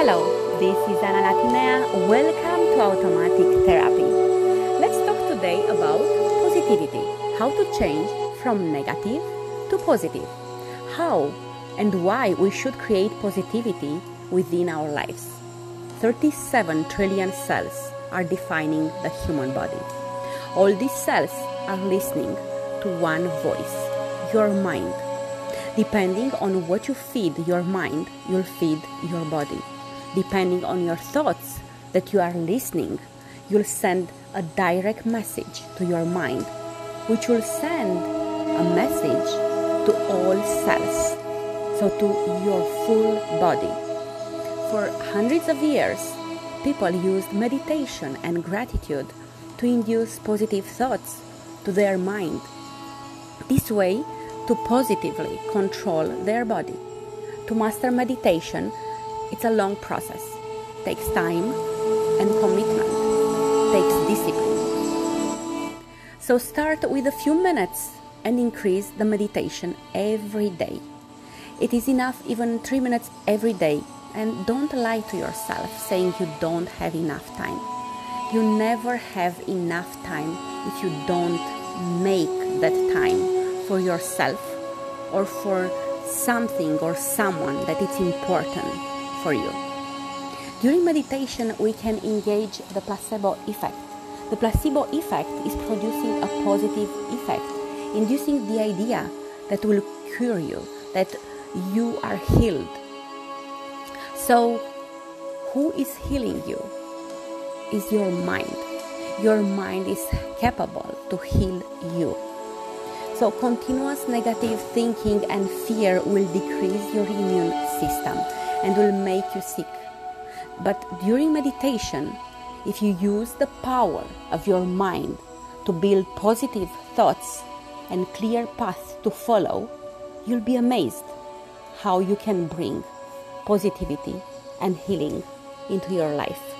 Hello, this is Anna Latinea. Welcome to Automatic Therapy. Let's talk today about positivity. How to change from negative to positive. How and why we should create positivity within our lives. 37 trillion cells are defining the human body. All these cells are listening to one voice, your mind. Depending on what you feed your mind, you'll feed your body. Depending on your thoughts that you are listening, you'll send a direct message to your mind, which will send a message to all cells, so to your full body. For hundreds of years, people used meditation and gratitude to induce positive thoughts to their mind. This way, to positively control their body. To master meditation, it's a long process. Takes time and commitment. Takes discipline. So start with a few minutes and increase the meditation every day. It is enough even 3 minutes every day and don't lie to yourself saying you don't have enough time. You never have enough time if you don't make that time for yourself or for something or someone that is important for you. During meditation, we can engage the placebo effect. The placebo effect is producing a positive effect, inducing the idea that will cure you, that you are healed. So, who is healing you? Is your mind. Your mind is capable to heal you. So, continuous negative thinking and fear will decrease your immune system and will make you sick. But during meditation, if you use the power of your mind to build positive thoughts and clear path to follow, you'll be amazed how you can bring positivity and healing into your life.